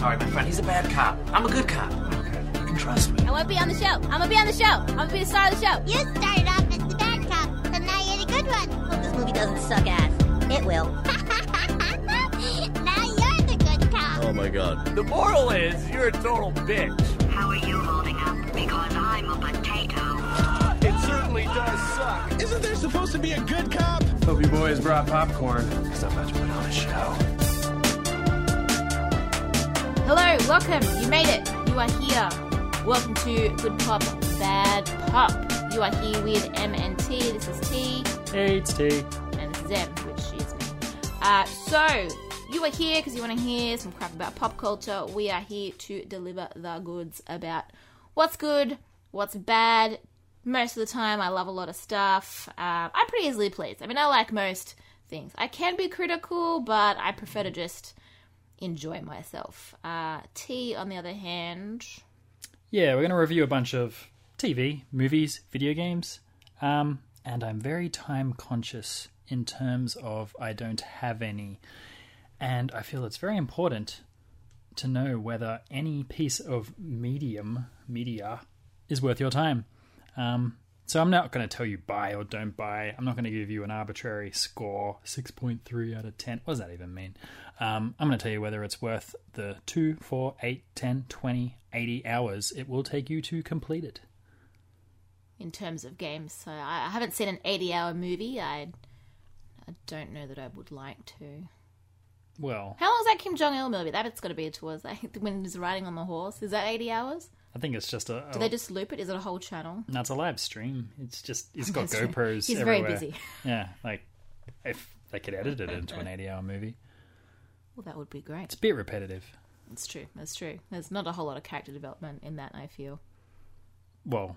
Sorry, my friend. He's a bad cop. I'm a good cop. Okay, you can trust me. I want to be on the show. I'm gonna be on the show. I'm gonna be the star of the show. You started off as the bad cop, and now you're the good one. Hope this movie doesn't suck ass. It will. now you're the good cop. Oh my god. The moral is, you're a total bitch. How are you holding up? Because I'm a potato. Ah, it certainly does suck. Isn't there supposed to be a good cop? Hope you boys brought popcorn. Because I'm about to put on a show. Hello, welcome. You made it. You are here. Welcome to Good Pop, Bad Pop. You are here with M and T. This is T, Hey, it's T. and this is M, which is me. Uh, so you are here because you want to hear some crap about pop culture. We are here to deliver the goods about what's good, what's bad. Most of the time, I love a lot of stuff. Uh, I'm pretty easily pleased. I mean, I like most things. I can be critical, but I prefer to just enjoy myself. Uh, T, on the other hand, Yeah, we're going to review a bunch of TV, movies, video games. Um, and I'm very time conscious in terms of I don't have any. And I feel it's very important to know whether any piece of medium, media, is worth your time. Um, so I'm not going to tell you buy or don't buy. I'm not going to give you an arbitrary score, 6.3 out of 10. What does that even mean? Um, I'm going to tell you whether it's worth the 2, 4, 8, 10, 20, 80 hours it will take you to complete it. in terms of games, so I, haven't seen an 80 hour movie. I, I don't know that I would like to. Well, How long is that Kim Jong Il movie? That's got to be a towards that when he's riding on the horse. Is that 80 hours? I think it's just a. Do they just loop it? Is it a whole channel? No, it's a live stream. It's just it's got That's. GoPros. He's very everywhere. busy. Yeah, like if they could edit it into an eighty-hour movie, Well, that would be great. it's a bit repetitive. That's true. That's true. There's not a whole lot of character development in that. I feel. Well,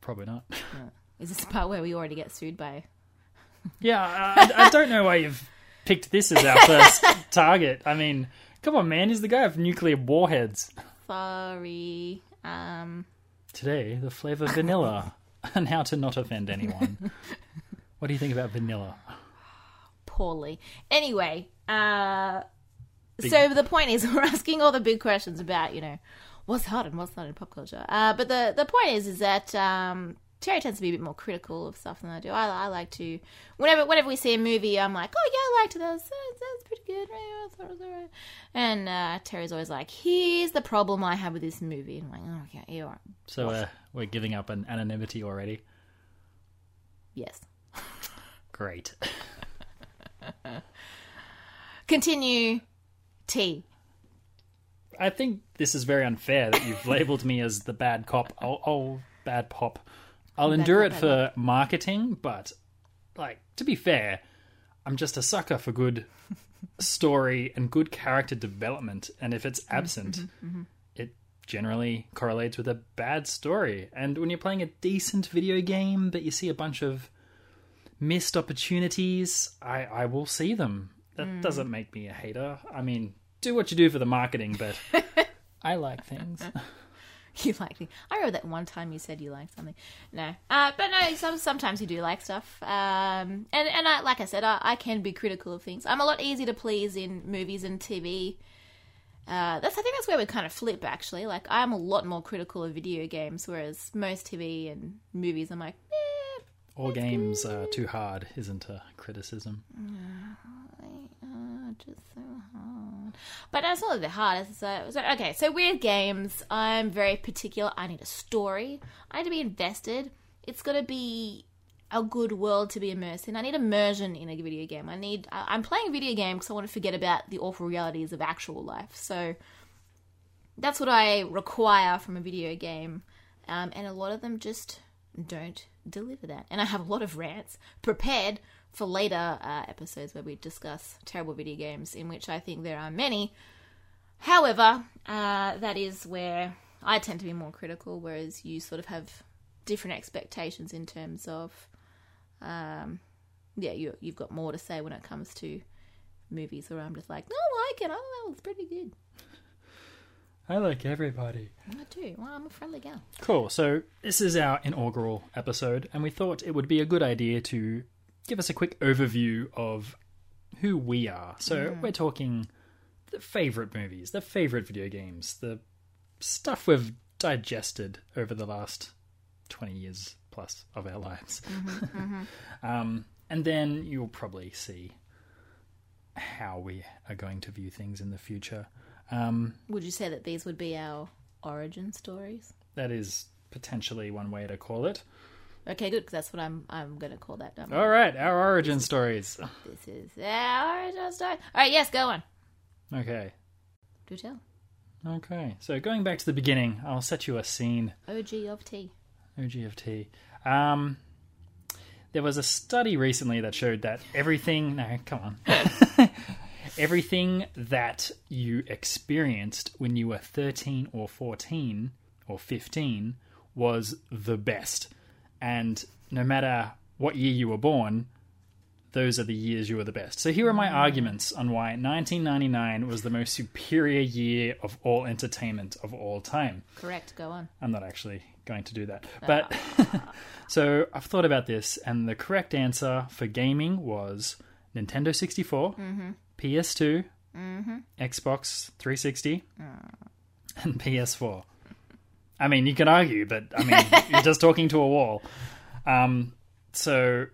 probably not. Is this the part where we already get sued by? yeah, I, I don't know why you've picked this as our first target. I mean, come on, man. He's the guy of nuclear warheads. Sorry. Um. Today, the flavor vanilla, and how to not offend anyone. what do you think about vanilla? poorly. Anyway, uh, so the point is, we're asking all the big questions about, you know, what's hot and what's not in pop culture. Uh, but the the point is, is that um, Terry tends to be a bit more critical of stuff than I do. I, I like to, whenever whenever we see a movie, I'm like, oh yeah, I liked it. That's that's pretty good. Right? I thought it was alright. And uh, Terry's always like, here's the problem I have with this movie. And I'm like, oh, okay, you're right. So uh, we're giving up an anonymity already. Yes. Great. Continue. T. I think this is very unfair that you've labeled me as the bad cop. Oh, oh bad pop. I'll endure it for marketing, but like to be fair, I'm just a sucker for good story and good character development. And if it's absent, it generally correlates with a bad story. And when you're playing a decent video game, but you see a bunch of missed opportunities, I, I will see them. That doesn't make me a hater. I mean, do what you do for the marketing, but I like things. You like it. I remember that one time you said you liked something. No, uh, but no. Some, sometimes you do like stuff. Um, and and I, like I said, I, I can be critical of things. I'm a lot easier to please in movies and TV. Uh, that's I think that's where we kind of flip actually. Like I'm a lot more critical of video games, whereas most TV and movies, I'm like, eh, All games are too hard, isn't a criticism. Uh, just so hard. But it's not that hard. It's so, so okay. So weird games. I'm very particular. I need a story. I need to be invested. It's got to be a good world to be immersed in. I need immersion in a video game. I need. I- I'm playing a video game because I want to forget about the awful realities of actual life. So that's what I require from a video game, um, and a lot of them just don't deliver that. And I have a lot of rants prepared for later uh, episodes where we discuss terrible video games, in which I think there are many. However, uh, that is where I tend to be more critical, whereas you sort of have different expectations in terms of, um, yeah, you, you've got more to say when it comes to movies, where I'm just like, no, I like it. Oh, that was pretty good. I like everybody. I do. Well, I'm a friendly gal. Cool. So this is our inaugural episode, and we thought it would be a good idea to give us a quick overview of who we are. So we're talking the favorite movies, the favorite video games, the stuff we've digested over the last 20 years plus of our lives. um, and then you'll probably see how we are going to view things in the future. Um, Would you say that these would be our origin stories? that is potentially one way to call it. Okay, good, because that's what I'm I'm going to call that. Um, All right, our origin stories. This is our origin story. All right, yes, go on. Okay. Do tell. Okay. So going back to the beginning, I'll set you a scene. OG of tea. OGFT. Um, there was a study recently that showed that everything. No, come on. everything that you experienced when you were 13 or 14 or 15 was the best. And no matter what year you were born, those are the years you were the best. So here are my arguments on why 1999 was the most superior year of all entertainment of all time. Correct, go on. I'm not actually going to do that. But so I've thought about this, and the correct answer for gaming was Nintendo 64, mm-hmm. PS2, mm-hmm. Xbox 360, ah. and PS4. I mean, you can argue, but I mean, you're just talking to a wall. Um, so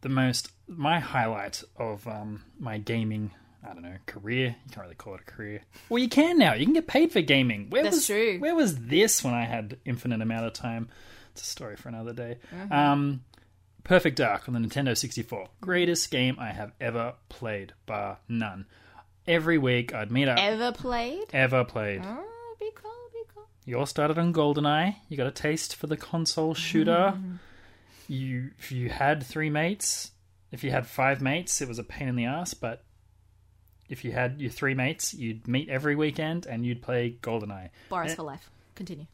the most my highlight of um, my gaming. I don't know, career. You can't really call it a career. Well, you can now. You can get paid for gaming. Where That's was, true. Where was this when I had infinite amount of time? It's a story for another day. Um, Perfect Dark on the Nintendo 64. Greatest game I have ever played, bar none. Every week I'd meet up. Ever played? ever played. Oh, be cool, be cool. You all started on GoldenEye. You got a taste for the console shooter. You, if you had three mates, if you had five mates, it was a pain in the ass. But if you had your three mates, you'd meet every weekend and you'd play GoldenEye. Boris for life. Continue.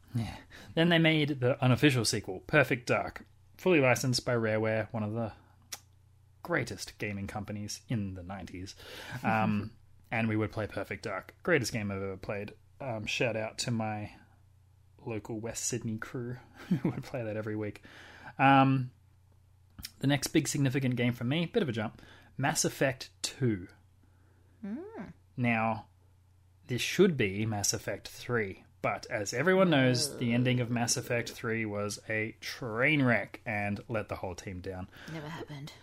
Then they made the unofficial sequel, Perfect Dark, fully licensed by Rareware, one of the greatest gaming companies in the 90s. Um, and we would play Perfect Dark. Greatest game I've ever played. Um, shout out to my local West Sydney crew who would play that every week. Um, the next big significant game for me, bit of a jump, Mass Effect 2. Now, this should be Mass Effect 3, but as everyone knows, the ending of Mass Effect 3 was a train wreck and let the whole team down. Never happened.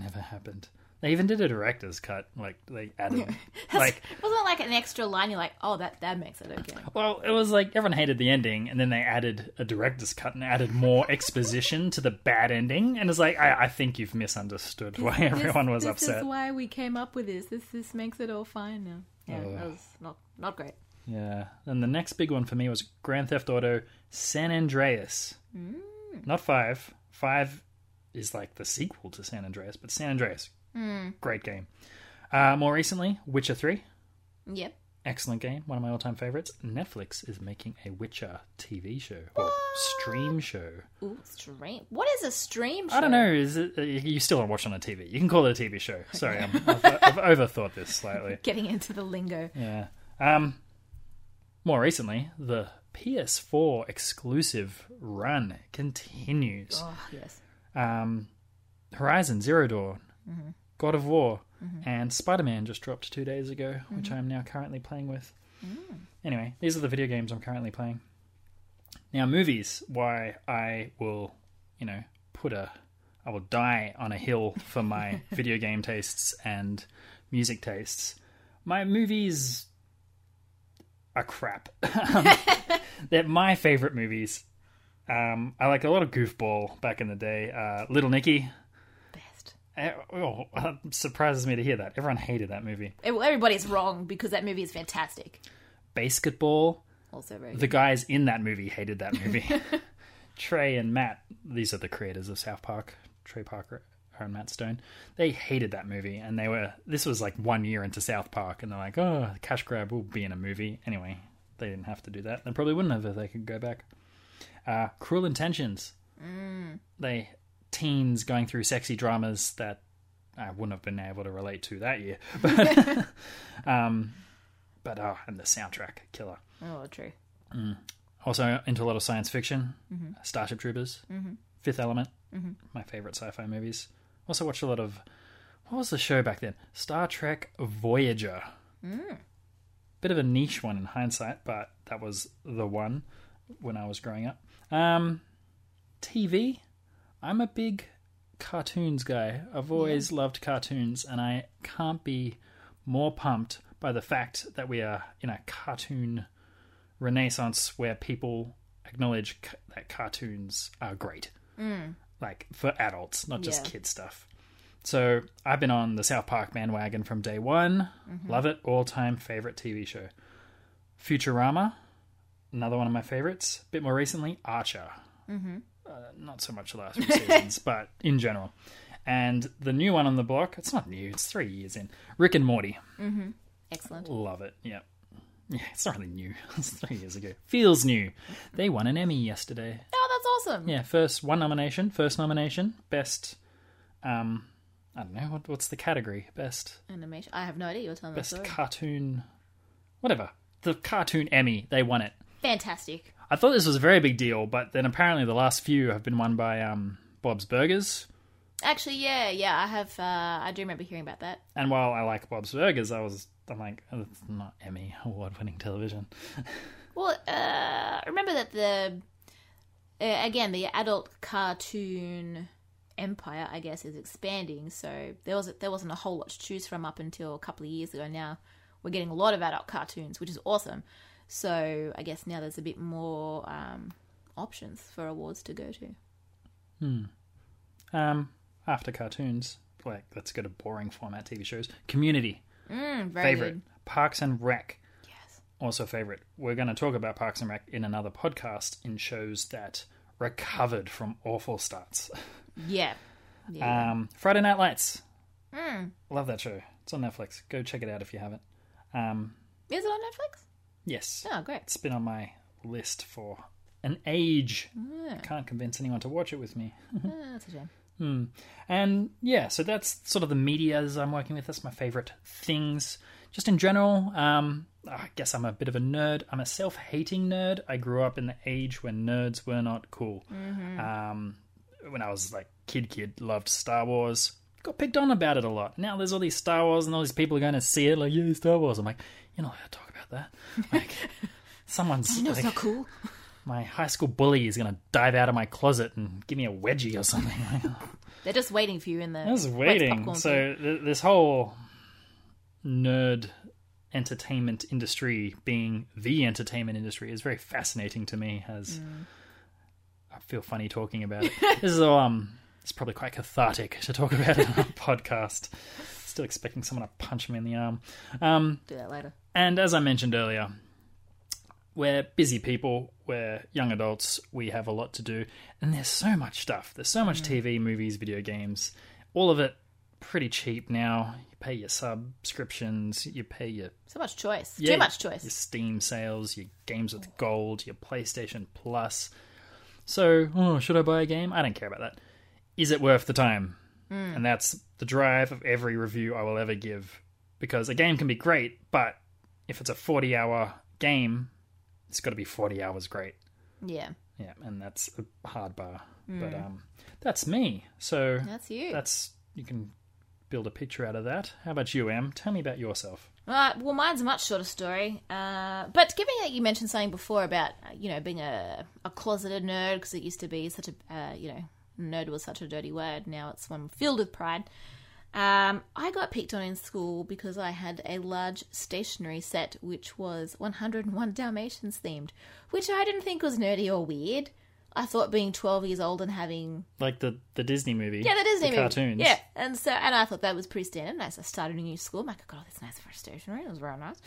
Never happened. They even did a director's cut, like they added, like, Wasn't it like an extra line? You're like, oh, that that makes it okay. well, it was like everyone hated the ending, and then they added a director's cut and added more exposition to the bad ending, and it's like I, I think you've misunderstood why everyone was this upset. is why we came up with this. This this makes it all fine now. Yeah, oh, that was not not great. Yeah. And the next big one for me was Grand Theft Auto San Andreas. Mm. Not five. Five is like the sequel to San Andreas, but San Andreas, great game. Uh, more recently, Witcher 3. Yep. Excellent game, one of my all-time favorites. Netflix is making a Witcher TV show or stream show. Ooh, stream. What is a stream? Show? I don't know. Is it? uh, You still don't watch on a TV. You can call it a TV show. Sorry, I'm, I've, I've overthought this slightly. Getting into the lingo. Yeah. Um, more recently, the PS4 exclusive run continues. Oh yes. Um, Horizon Zero Dawn, God of War, and Spider Man just dropped two days ago, which I am now currently playing with. Anyway, these are the video games I'm currently playing. Now, movies, why I will, you know, put a. I will die on a hill for my video game tastes and music tastes. My movies are crap. They're my favorite movies. Um, I like a lot of goofball back in the day. Uh, Little Nicky. Eh, Oh, it surprises me to hear that. Everyone hated that movie. Well, Everybody's wrong because that movie is fantastic. Basketball. Also very. The guys in that movie hated that movie. Trey and Matt, these are the creators of South Park. Trey Parker and Matt Stone. They hated that movie, and they were. This was like one year into South Park, and they're like, "Oh, cash grab will be in a movie." Anyway, they didn't have to do that. They probably wouldn't have if they could go back. Uh, Cruel Intentions. They teens going through sexy dramas that I wouldn't have been able to relate to that year, but um, but oh, and the soundtrack killer. oh, true. Mm. Also into a lot of science fiction, mm-hmm. Starship Troopers, mm-hmm. Fifth Element, mm-hmm. my favorite sci-fi movies. Also watched a lot of what was the show back then? Star Trek Voyager. Mm. bit of a niche one in hindsight, but that was the one when I was growing up. Um, TV, I'm a big cartoons guy. I've always loved cartoons, and I can't be more pumped by the fact that we are in a cartoon renaissance where people acknowledge c- that cartoons are great. Like for adults, not just Yeah. kid stuff. So I've been on the South Park bandwagon from day one. Love it. All time favorite TV show. Futurama, another one of my favorites. A bit more recently, Archer. Mm-hmm. Uh, not so much the last few seasons, but in general. And the new one on the block, it's not new, it's three years in. Rick and Morty. Mm-hmm. Excellent. Love it. Yeah. Yeah, it's not really new. It's three years ago. Feels new. They won an Emmy yesterday. Oh, that's awesome. Yeah, first one nomination, first nomination, best. Um, I don't know what, what's the category. Best Animation. I have no idea. You're telling me. best cartoon, whatever. The cartoon Emmy, they won it. Fantastic. I thought this was a very big deal, but then apparently the last few have been won by um, Bob's Burgers. Actually, yeah, yeah. I have. Uh, I do remember hearing about that. And while I like Bob's Burgers, I was I'm like, oh, it's not Emmy award-winning television. Well, uh, remember that the uh, again the adult cartoon empire, I guess, is expanding. So there was there wasn't a whole lot to choose from up until a couple of years ago. Now we're getting a lot of adult cartoons, which is awesome. So I guess now there's a bit more um, options for awards to go to. Hmm. Um, after cartoons, like let's go to boring format TV shows. Community Mm, very favorite. good. Parks and Rec Yes. also favorite. We're going to talk about Parks and Rec in another podcast in shows that recovered from awful starts. Yeah. Yeah. Um, Friday Night Lights. Mm. Love that show. It's on Netflix. Go check it out if you haven't. Um, is it on Netflix? Yes, Oh, great. it's been on my list for an age. Yeah. Can't convince anyone to watch it with me. Oh, that's a shame. Hmm. And yeah, so that's sort of the medias I'm working with. That's my favorite things. Just in general, um, I guess I'm a bit of a nerd. I'm a self hating nerd. I grew up in the age when nerds were not cool. Mm-hmm. Um, when I was like kid, kid, loved Star Wars. Got picked on about it a lot. Now there's all these Star Wars and all these people are going to see it like, yeah, Star Wars. I'm like, you're not allowed to talk about that. Like, someone's You know, it's like, not cool. my high school bully is going to dive out of my closet and give me a wedgie or something. They're just waiting for you in the. I was waiting. So th- this whole nerd entertainment industry being the entertainment industry is very fascinating to me. As Mm. I feel funny talking about it. this is um, it's probably quite cathartic to talk about it on a podcast. Still expecting someone to punch me in the arm. Um, Do that later. and as I mentioned earlier, we're busy people, we're young adults, we have a lot to do, and there's so much stuff. There's so much TV, movies, video games, all of it pretty cheap now. You pay your subscriptions, you pay your, So much choice. Yeah, Too much your choice. Steam sales, your games with gold, your PlayStation Plus. So, oh, should I buy a game? I don't care about that. Is it worth the time? And that's the drive of every review I will ever give. Because a game can be great, but if it's a 40 hour game, it's got to be 40 hours great. Yeah. Yeah, and that's a hard bar. But um, that's me. So That's you. that's you can build a picture out of that. How about you, Em? Tell me about yourself. Uh, well, mine's a much shorter story. Uh, but given that you mentioned something before about, uh, you know, being a, a closeted nerd, because it used to be such a, uh, you know, nerd was such a dirty word. Now it's one filled with pride. Um, I got picked on in school because I had a large stationery set which was 101 Dalmatians themed, which I didn't think was nerdy or weird. I thought being 12 years old and having Like the, the Disney movie. yeah, the Disney movie. cartoons. Yeah, and so and I thought that was pretty standard. As I started a new school, I'm like, oh, God, that's nice for stationery. It was very nice.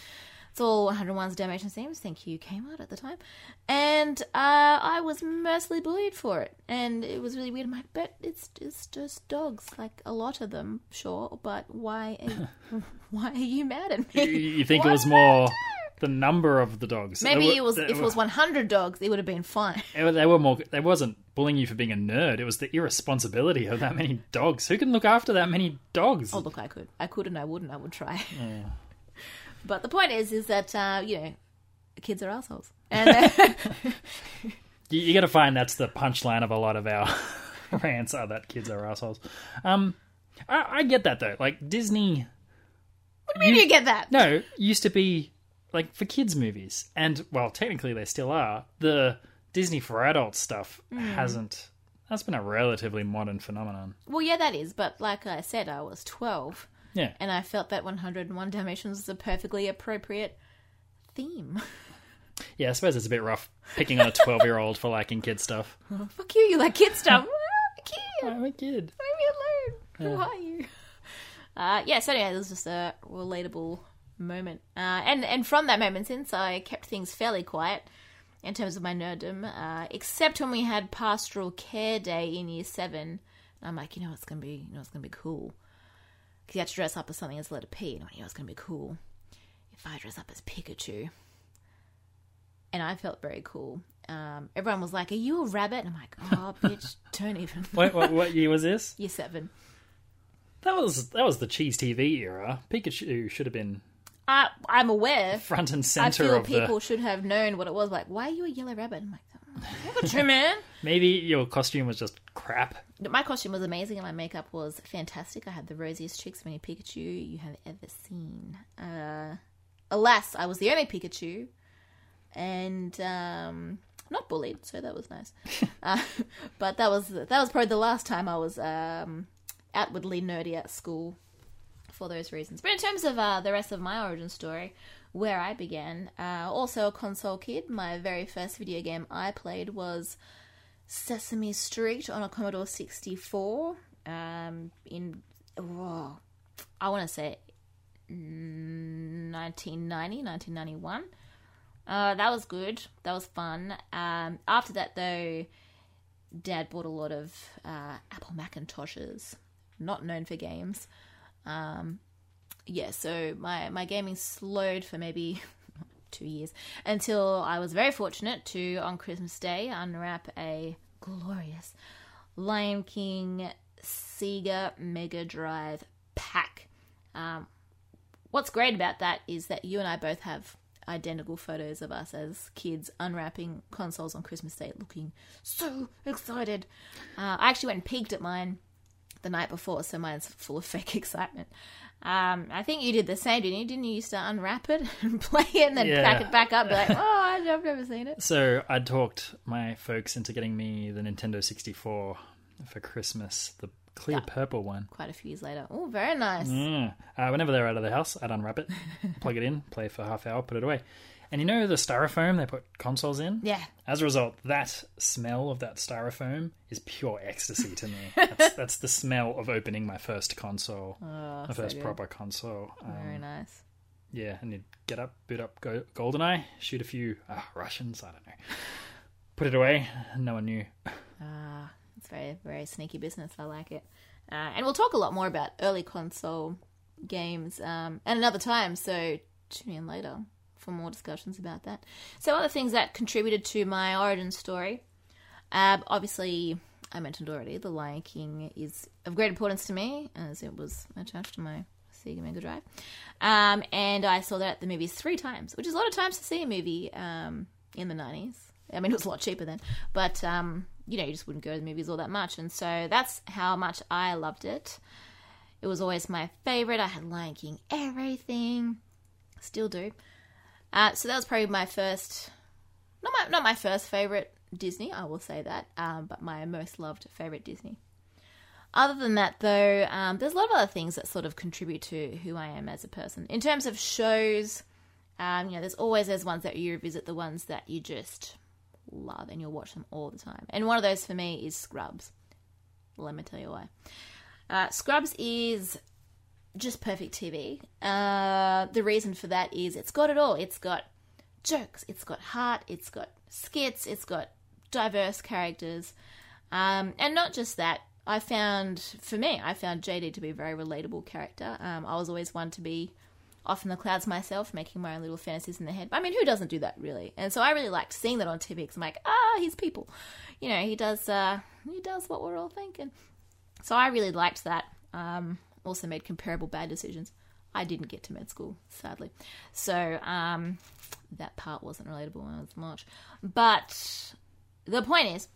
It's all 101's Dalmatian themes. Thank you, Kmart at the time. And uh, I was mercilessly bullied for it, and it was really weird. I'm like, but it's it's just dogs, like a lot of them, sure. But why? Are, why are you mad at me? you think it was more the number of the dogs? Maybe were- it was if it was 100 dogs, it would have been fine. They were more. They wasn't bullying you for being a nerd. It was the irresponsibility of that many dogs. Who can look after that many dogs? Oh, look, I could. I could and I wouldn't. I would try. But the point is, is that, uh, you know, kids are assholes. And uh, You, you got to find that's the punchline of a lot of our rants are that kids are assholes. Um, I, I get that though. Like Disney, what do you mean you get that? no, used to be like for kids movies, and well, technically they still are. The Disney for adults stuff hasn't. That's been a relatively modern phenomenon. Well, yeah, that is. But like I said, I was 12. Yeah, And I felt that 101 Dalmatians was a perfectly appropriate theme. yeah. I suppose it's a bit rough picking on a twelve-year-old for liking kid stuff. Fuck you, you like kid stuff. Ah, kid, I'm a kid. leave me alone. Who are you? Uh, yeah, so anyway, it was just a relatable moment. Uh, and, and from that moment since, I kept things fairly quiet in terms of my nerddom, uh, except when we had Pastoral Care Day in year seven. I'm like, you know what's going to be, you know what's going to be cool? Because you had to dress up as something as a letter P. And I you know what's going to be cool? If I dress up as Pikachu. And I felt very cool. Um, everyone was like, are you a rabbit? And I'm like, oh, bitch, don't even. Wait, what, what year was this? Year seven. That was that was the Cheez TV era. Pikachu should have been I, I'm aware. front and I center feel of people the. should have known what it was. Like, why are you a yellow rabbit? I'm like, oh, at man. Maybe your costume was just crap. My costume was amazing and my makeup was fantastic. I had the rosiest cheeks of any Pikachu you have ever seen. Uh, alas, I was the only Pikachu and um, not bullied, so that was nice. uh, but that was that was probably the last time I was um, outwardly nerdy at school for those reasons. But in terms of uh, the rest of my origin story, where I began, uh, also a console kid, my very first video game I played was Sesame Street on a Commodore 64 um, in, oh, I want to say mm, 1990, 1991. Uh, that was good. That was fun. Um, after that, though, Dad bought a lot of uh, Apple Macintoshes, not known for games. Um, yeah, so my, my gaming slowed for maybe two years until I was very fortunate to, on Christmas Day, unwrap a glorious Lion King Sega Mega Drive pack. Um, what's great about that is that you and I both have identical photos of us as kids unwrapping consoles on Christmas Day, looking so excited. Uh, I actually went and peeked at mine the night before, so mine's full of fake excitement. Um, I think you did the same, didn't you? Didn't you used to unwrap it and play it and then Yeah. pack it back up? Be like, oh, I've never seen it. So I talked my folks into getting me the Nintendo 64 for Christmas, the clear purple one. Quite a few years later. Oh, very nice. Yeah. Uh, whenever they're out of the house, I'd unwrap it, plug it in, play for half hour, put it away. And you know the styrofoam they put consoles in? Yeah. As a result, that smell of that styrofoam is pure ecstasy to me. That's, that's the smell of opening my first console, my first good. proper console. Um, Very nice. yeah, and you'd get up, boot up Go- GoldenEye, shoot a few uh, Russians, I don't know. Put it away, no one knew. Ah it's very, very sneaky business. I like it. Uh, and we'll talk a lot more about early console games um, at another time, so tune in later for more discussions about that. So, other things that contributed to my origin story. Uh, obviously, I mentioned already, The Lion King is of great importance to me as it was attached to my Sega Mega Drive. Um, and I saw that at the movies three times, which is a lot of times to see a movie um, in the 90s. I mean, it was a lot cheaper then, but um, you know, you just wouldn't go to the movies all that much. And so that's how much I loved it. It was always my favorite. I had Lion King everything, still do. Uh, so that was probably my first, not my not my first favorite Disney. I will say that, um, but my most loved favorite Disney. Other than that, though, um, there's a lot of other things that sort of contribute to who I am as a person. In terms of shows, um, you know, there's always those ones that you revisit, the ones that you just love, and you'll watch them all the time. And one of those for me is Scrubs. Let me tell you why. Uh, Scrubs is just perfect TV. Uh, the reason for that is it's got it all. It's got jokes, it's got heart, it's got skits, it's got diverse characters. Um, and not just that, I found, for me, I found JD to be a very relatable character. Um, I was always one to be off in the clouds myself, making my own little fantasies in the head. I mean, who doesn't do that really? And so I really liked seeing that on TV because I'm like, ah, he's people. You know, he does, uh, he does what we're all thinking. So I really liked that. Um, also made comparable bad decisions. I didn't get to med school, sadly. So um, that part wasn't relatable as much. But the point is,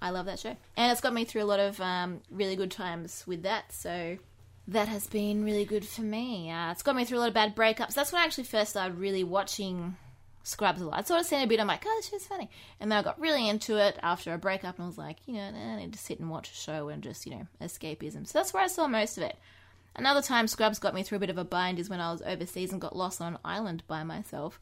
I love that show. And it's got me through a lot of um, really good times with that. So that has been really good for me. Uh, it's got me through a lot of bad breakups. That's when I actually first started really watching Scrubs a lot. I'd sort of seen a bit, I'm like, oh, this show's funny. And then I got really into it after a breakup, and I was like, you know, I need to sit and watch a show and just, you know, escapism. So that's where I saw most of it. Another time Scrubs got me through a bit of a bind is when I was overseas and got lost on an island by myself.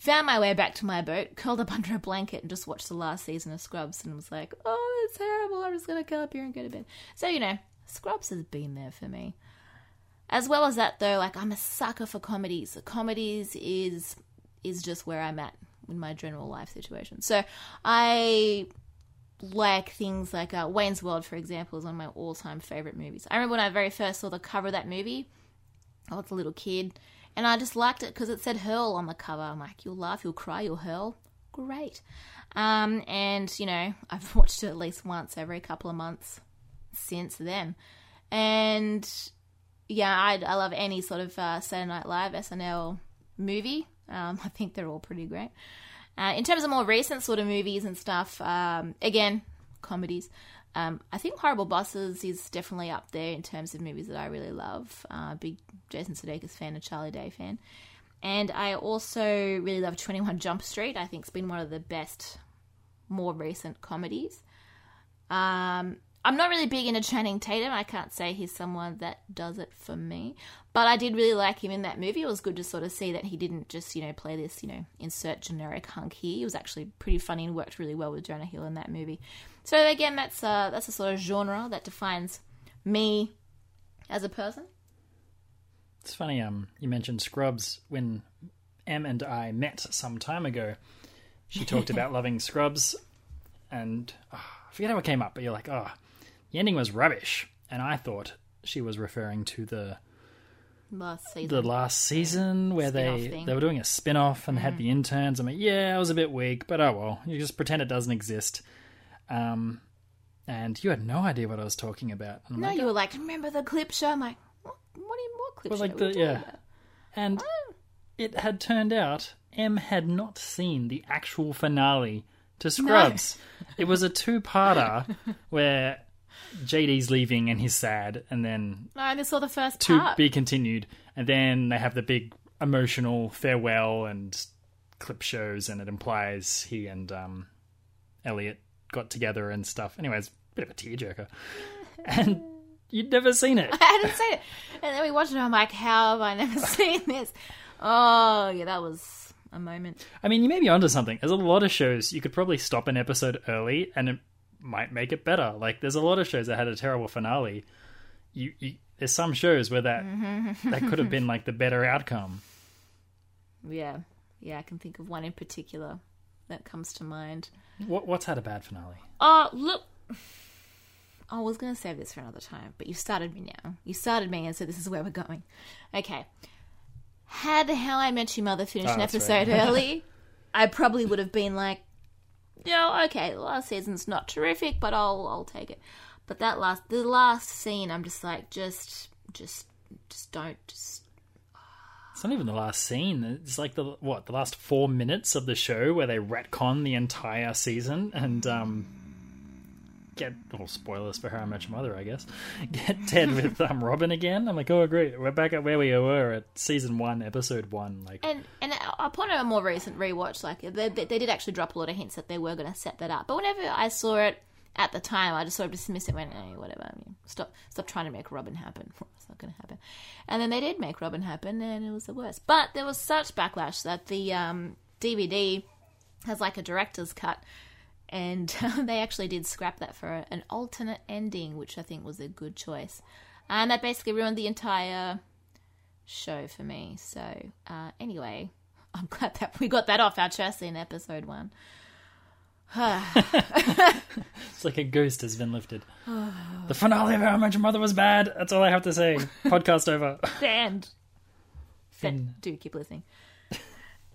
Found my way back to my boat, curled up under a blanket, and just watched the last season of Scrubs and was like, oh, that's terrible. I'm just going to curl up here and go to bed. So, you know, Scrubs has been there for me. As well as that, though, like I'm a sucker for comedies. Comedies is is just where I'm at in my general life situation. So I like things like uh, Wayne's World, for example, is one of my all time favorite movies. I remember when I very first saw the cover of that movie. I was a little kid, and I just liked it because it said "hurl" on the cover. I'm like, you'll laugh, you'll cry, you'll hurl. Great. Um, and you know, I've watched it at least once every couple of months since then. And yeah, I, I love any sort of uh, Saturday Night Live SNL movie. Um, I think they're all pretty great. Uh, in terms of more recent sort of movies and stuff, um, again, comedies. Um, I think Horrible Bosses is definitely up there in terms of movies that I really love. Uh, big Jason Sudeikis fan and Charlie Day fan. And I also really love 21 Jump Street. I think it's been one of the best, more recent comedies. Um, I'm not really big into Channing Tatum. I can't say he's someone that does it for me. But I did really like him in that movie. It was good to sort of see that he didn't just, you know, play this, you know, insert generic hunk here. He was actually pretty funny and worked really well with Jonah Hill in that movie. So again, that's uh, that's a sort of genre that defines me as a person. It's funny. Um, you mentioned Scrubs when M and I met some time ago. She talked about loving Scrubs, and oh, I forget how it came up. But you're like, oh, the ending was rubbish, and I thought she was referring to the Last season. the last season where Spin-off they thing. Mm. they were doing a spin off and they had the interns. I'm like, yeah, it was a bit weak, but oh well. You just pretend it doesn't exist. Um, and you had no idea what I was talking about. I'm no, like, you were like, remember the clip show? I'm like, what? What, do you, what clip Well, show? like the- yeah. about? And it had turned out M had not seen the actual finale to Scrubs. it was a two parter where JD's leaving and he's sad, and then I only saw the first to part. be continued. And then they have the big emotional farewell and clip shows, and it implies he and um, Elliot got together and stuff. Anyways, bit of a tearjerker. And you'd never seen it. I hadn't seen it. And then we watched it. I'm like, how have I never seen this? Oh, yeah, that was a moment. I mean, you may be onto something. There's a lot of shows you could probably stop an episode early, and it might make it better. Like, there's a lot of shows that had a terrible finale. You, you there's some shows where that that could have been like the better outcome. Yeah, yeah, I can think of one in particular that comes to mind. What, what's had a bad finale? Oh, look. I was going to save this for another time, but you started me now. You started me, and so this is where we're going. Okay. Had How I Met Your Mother finished Oh, an episode right. early, I probably would have been like, yeah, okay, the last season's not terrific, but I'll I'll take it. But that last the last scene, I'm just like, just just just don't just It's not even the last scene. It's like the what the last four minutes of the show where they retcon the entire season and um, get well spoilers for How I Met Your Mother, I guess. Get Ted with um, Robin again. I'm like, oh great, we're back at where we were at season one, episode one. Like, And and upon a more recent rewatch, like they, they, they did actually drop a lot of hints that they were going to set that up. But whenever I saw it at the time, I just sort of dismissed it. Went, eh, whatever. I mean, stop, stop trying to make Robin happen. It's not going to happen. And then they did make Robin happen, and it was the worst. But there was such backlash that the um, DVD has like a director's cut. And they actually did scrap that for an alternate ending, which I think was a good choice. And that basically ruined the entire show for me. So, uh, anyway, I'm glad that we got that off our chest in episode one. it's like a ghost has been lifted. the finale of How I Met Your Mother was bad. That's all I have to say. Podcast over. The end. Fin. Do keep listening.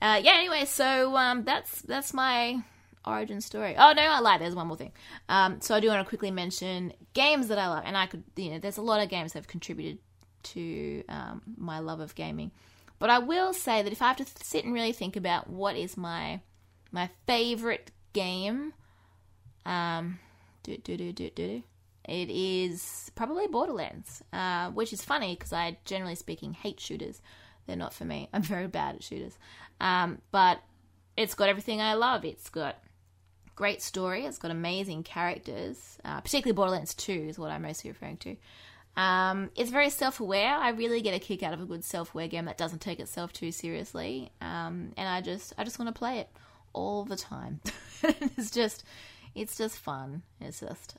Uh, yeah. Anyway, so um, that's that's my origin story. Oh no, I lied. There's one more thing. Um, so I do want to quickly mention games that I love, and I could, you know, there's a lot of games that have contributed to um, my love of gaming. But I will say that if I have to sit and really think about what is my my favorite game, um, do do do do do. it is probably Borderlands, uh, which is funny because I, generally speaking, hate shooters. They're not for me. I'm very bad at shooters. Um, but it's got everything I love. It's got great story. It's got amazing characters. Uh, particularly Borderlands 2 is what I'm mostly referring to. Um, it's very self-aware. I really get a kick out of a good self-aware game that doesn't take itself too seriously. Um, and I just, I just want to play it all the time. it's just, it's just fun. It's just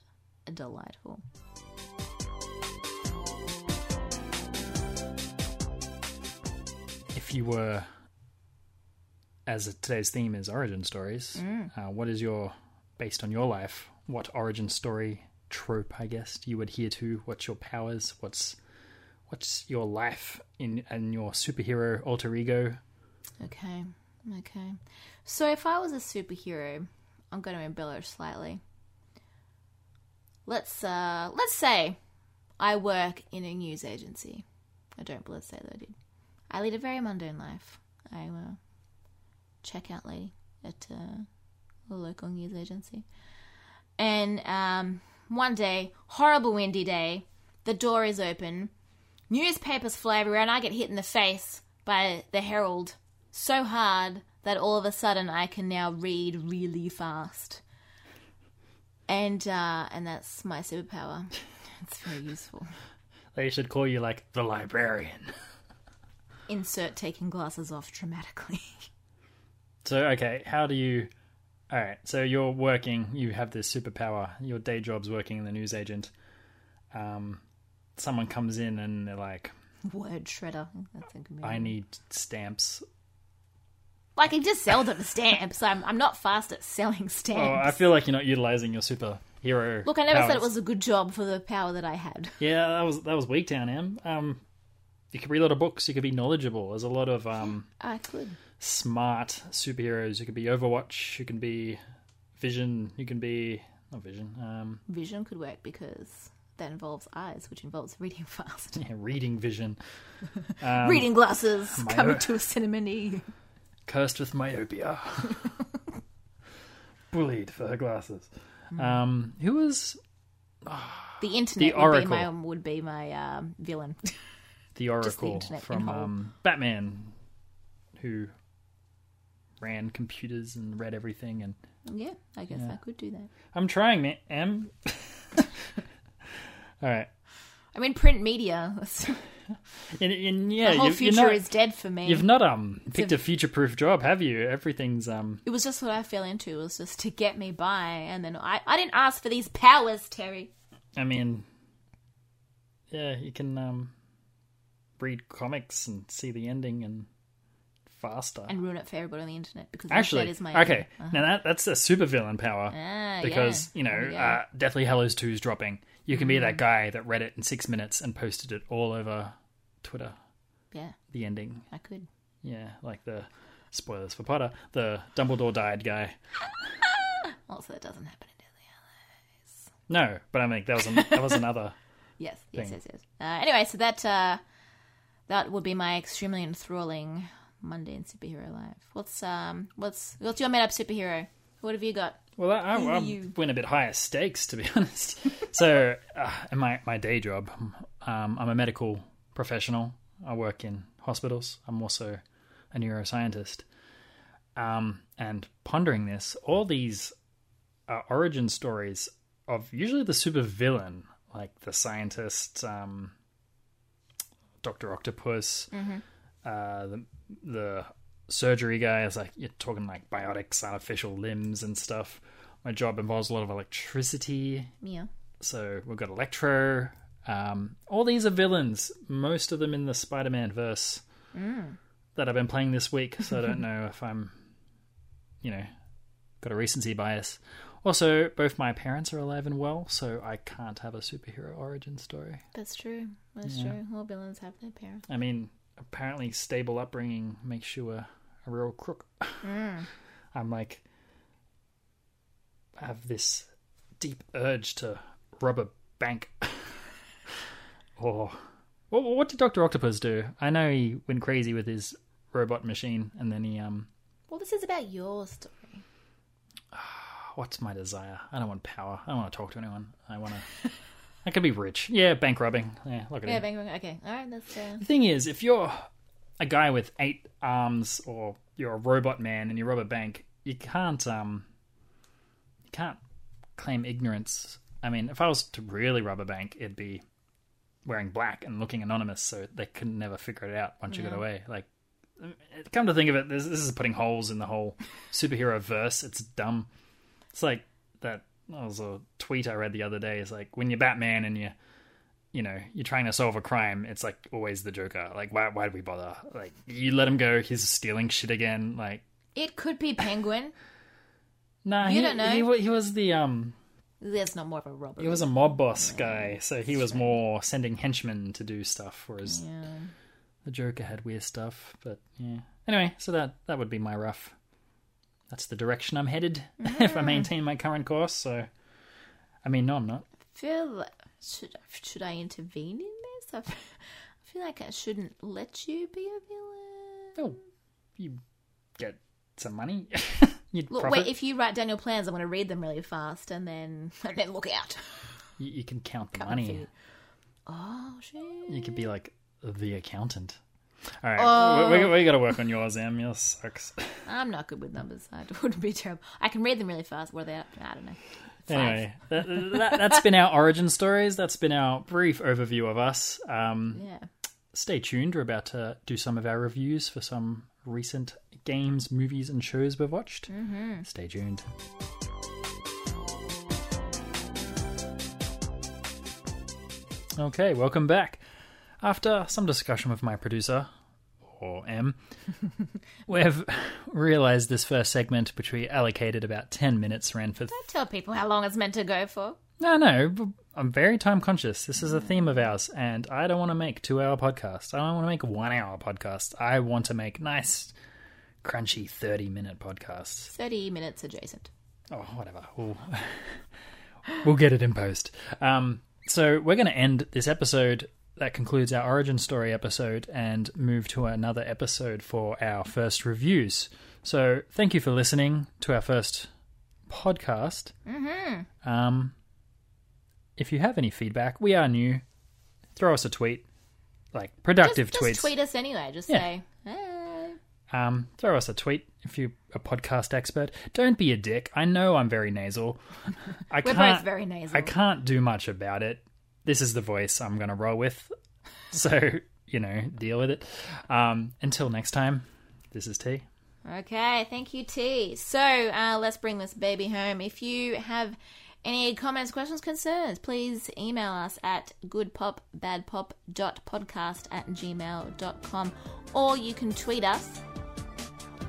delightful. If you were, as today's theme is origin stories, uh, what is your, based on your life, what origin story trope, I guess, you adhere to? What's your powers? What's what's your life in and your superhero alter ego? Okay, okay. So if I was a superhero, I'm going to embellish slightly. Let's uh, let's say I work in a news agency. I don't, let's say that I did. I lead a very mundane life. I'm a checkout lady at uh, a local news agency, and um, one day, horrible windy day, the door is open, newspapers fly everywhere, and I get hit in the face by the Herald so hard that all of a sudden I can now read really fast. And uh, and that's my superpower. It's very useful. They should call you like the librarian. Insert taking glasses off dramatically. So okay, how do you? All right, so you're working. You have this superpower. Your day job's working in the news agent. Um, someone comes in and they're like, Word shredder. That's a good "I need stamps." Like I just sell them stamps. I'm I'm not fast at selling stamps. Oh, I feel like you're not utilizing your superhero. Look, I never said it was a good job for the power that I had. Yeah, that was that was weak down, Em. Um, you could read a lot of books. You could be knowledgeable. There's a lot of um I could. Smart superheroes. You could be Overwatch. You can be Vision. You can be not Vision. Um, Vision could work because that involves eyes, which involves reading fast. yeah, reading Vision. reading glasses my- coming to a cinema near you. Cursed with myopia. Bullied for her glasses. Um, who was The internet The would be my Oracle. would be my um, villain. the the Oracle in from um, Batman, who ran computers and read everything and yeah, I guess I could do that. I'm trying, man. Em. All right. I mean, print media. And, and yeah, the whole future not, is dead for me. you've not um picked a- a future-proof job, have you? Everything's um. It was just what I fell into. It was just to get me by, and then I I didn't ask for these powers, Terry. I mean, yeah, you can um read comics and see the ending and faster. And ruin it for everybody on the internet because Actually, that is my okay, now that that's a supervillain power Ah, because yeah. you know go. uh, Deathly Hallows Two is dropping. You can be Mm. that guy that read it in six minutes and posted it all over Twitter. yeah, The ending, I could. yeah, like the spoilers for Potter, the Dumbledore died guy. Also, that doesn't happen in Deathly Hallows. No, but I mean that was an, that was another. Yes, yes, thing. yes, yes. Uh, anyway, so that uh, that would be my extremely enthralling mundane superhero life. What's um, what's what's your made up superhero? What have you got? Well, I, I, I went a bit higher stakes, to be honest. so, uh, in my, my day job, um, I'm a medical professional. I work in hospitals. I'm also a neuroscientist. Um, and pondering this, all these uh, origin stories of usually the super villain, like the scientist, um, Doctor Octopus, uh, the the surgery guy is like you're talking like bionics, artificial limbs, and stuff. My job involves a lot of electricity, Yeah. so we've got Electro. Um, all these are villains. Most of them in the Spider-Man verse that I've been playing this week. So I don't know if I'm, you know, got a recency bias. Also, both my parents are alive and well, so I can't have a superhero origin story. That's true. That's true. All villains have their parents. I mean, apparently stable upbringing makes you a, a real crook. I'm like, I have this deep urge to rob a bank. or, what, what did Doctor Octopus do? I know he went crazy with his robot machine, and then he um, Well, this is about your story. what's my desire? I don't want power. I don't want to talk to anyone. I want to I could be rich. Yeah, bank robbing. Yeah, look at Yeah, it. bang, bang. Okay, all right. That's uh, The thing is, if you're a guy with eight arms or you're a robot man and you rob a bank, you can't um you can't claim ignorance. I mean, if I was to really rob a bank, it'd be wearing black and looking anonymous, so they could never figure it out once you got away. Like, come to think of it, this, this is putting holes in the whole superhero verse. It's dumb. It's like that. That was a tweet I read the other day. is like when you're Batman and you you know, you're trying to solve a crime, it's like always the Joker. Like, why why do we bother? Like, you let him go, he's stealing shit again. Like, it. Could be Penguin. nah, You he, don't know. He, he was the um, That's not more of a robber he was a mob boss guy, so he was more sending henchmen to do stuff, whereas Yeah. the Joker had weird stuff. But yeah, anyway, so that that would be my rough. That's the direction I'm headed if I maintain my current course. So, I mean, no, I'm not. feel like, should should I intervene in this? I feel like I shouldn't let you be a villain. Oh, you get some money. You'd Look, profit. wait. If you write down your plans, I'm going to read them really fast, and then and then look out. you, you can count the Come money. Oh shit! You could be like the accountant. All right, Oh. we, we, we got to work on yours, Em. Yours sucks. I'm not good with numbers. I wouldn't be terrible. I can read them really fast. What are they? Up? I don't know. Anyway, that, that, that's been our origin stories. That's been our brief overview of us. Um, Yeah. stay tuned. We're about to do some of our reviews for some recent games, movies, and shows we've watched. Mm-hmm. Stay tuned. Okay, welcome back. After some discussion with my producer, or M, we've realised this first segment, which we allocated about 10 minutes, ran for Don't Tell people how long it's meant to go for. no, no. I'm very time conscious. This is a theme of ours, and I don't want to make two hour podcasts. I don't want to make one hour podcasts. I want to make nice, crunchy thirty minute podcasts. Thirty minutes adjacent. Oh, whatever. We'll, we'll get it in post. Um, so we're going to end this episode. That concludes our origin story episode, and move to another episode for our first reviews. So thank you for listening to our first podcast. Mm-hmm. Um, if you have any feedback, we are new. Throw us a tweet, like productive just, tweets. just tweet us anyway. Just Yeah. say, hey. Um, throw us a tweet if you're a podcast expert. Don't be a dick. I know I'm very nasal. I We're can't, both very nasal. I can't do much about it. This is the voice I'm going to roll with. So, you know, deal with it. Um, until next time, this is T. Okay, thank you, T. So uh, let's bring this baby home. If you have any comments, questions, concerns, please email us at goodpopbadpop.podcast at gmail.com or you can tweet us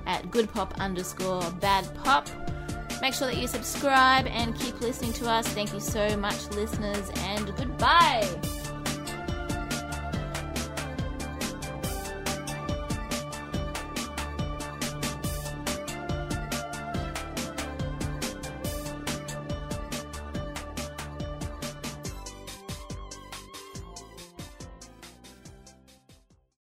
at goodpop underscore badpop. Make sure that you subscribe and keep listening to us. Thank you so much, listeners, and goodbye.